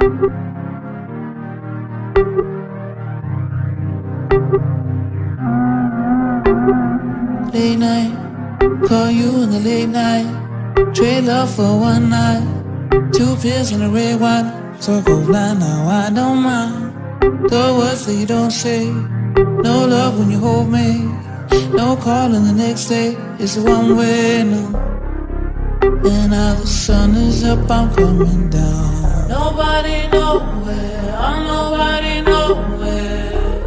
Late night, call you in the late night. Trade love for one night. Two pills and a red wine. So go blind now, I don't mind. The words that you don't say. No love when you hold me. No calling the next day. It's one way, no. And now the sun is up, I'm coming down. Nobody nowhere, I'm nobody nowhere.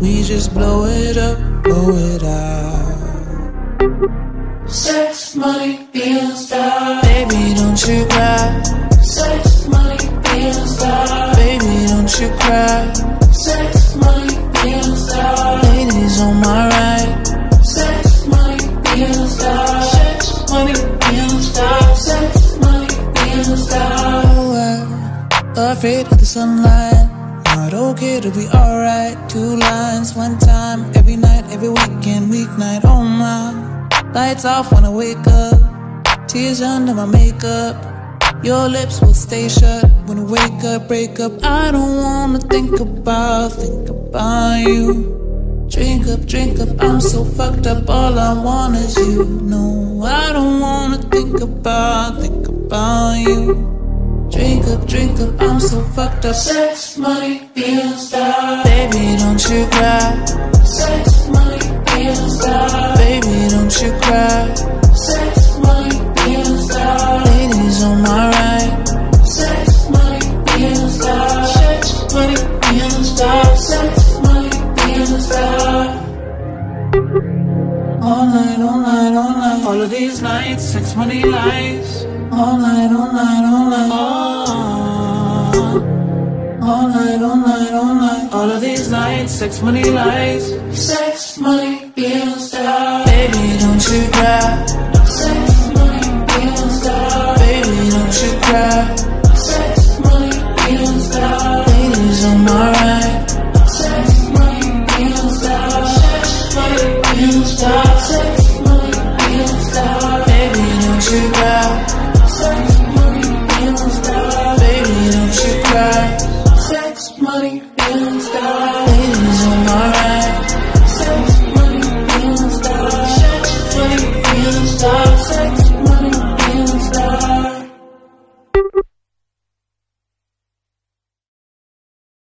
We just blow it up, blow it out. Sex, money, being star. Baby, don't you cry. Sex, money, being star. Baby, don't you cry. Sex, money, being afraid of the sunlight. Not okay to be alright. Two lines, one time, every night, every weekend, weeknight. Oh my. Lights off when I wake up. Tears under my makeup. Your lips will stay shut when we wake up, break up. I don't wanna think about, think about you. Drink up, drink up, I'm so fucked up. All I want is you. No, I don't wanna think about, think about you. I'm so fucked up. Sex, money, being star. Baby, don't you cry. Sex, money, being star. Baby, don't you cry. Sex, money, being star. Ladies on my right. Sex, money, being star. Sex, money, being star. Sex, money, being star. All night, all night, all night. All of these nights, sex, money, lies. All night, all night, all night. Oh night, all night, all night. All of these nights, sex, money, lies. Sex, money, bills, die Baby, don't you cry. Sex, money, bills, die Baby, don't you cry. Sex, money, bills, die Ladies on my right Sex, money, bills, die Sex, money, bills, die Sex, money, bills, die Baby, don't you cry. everything starts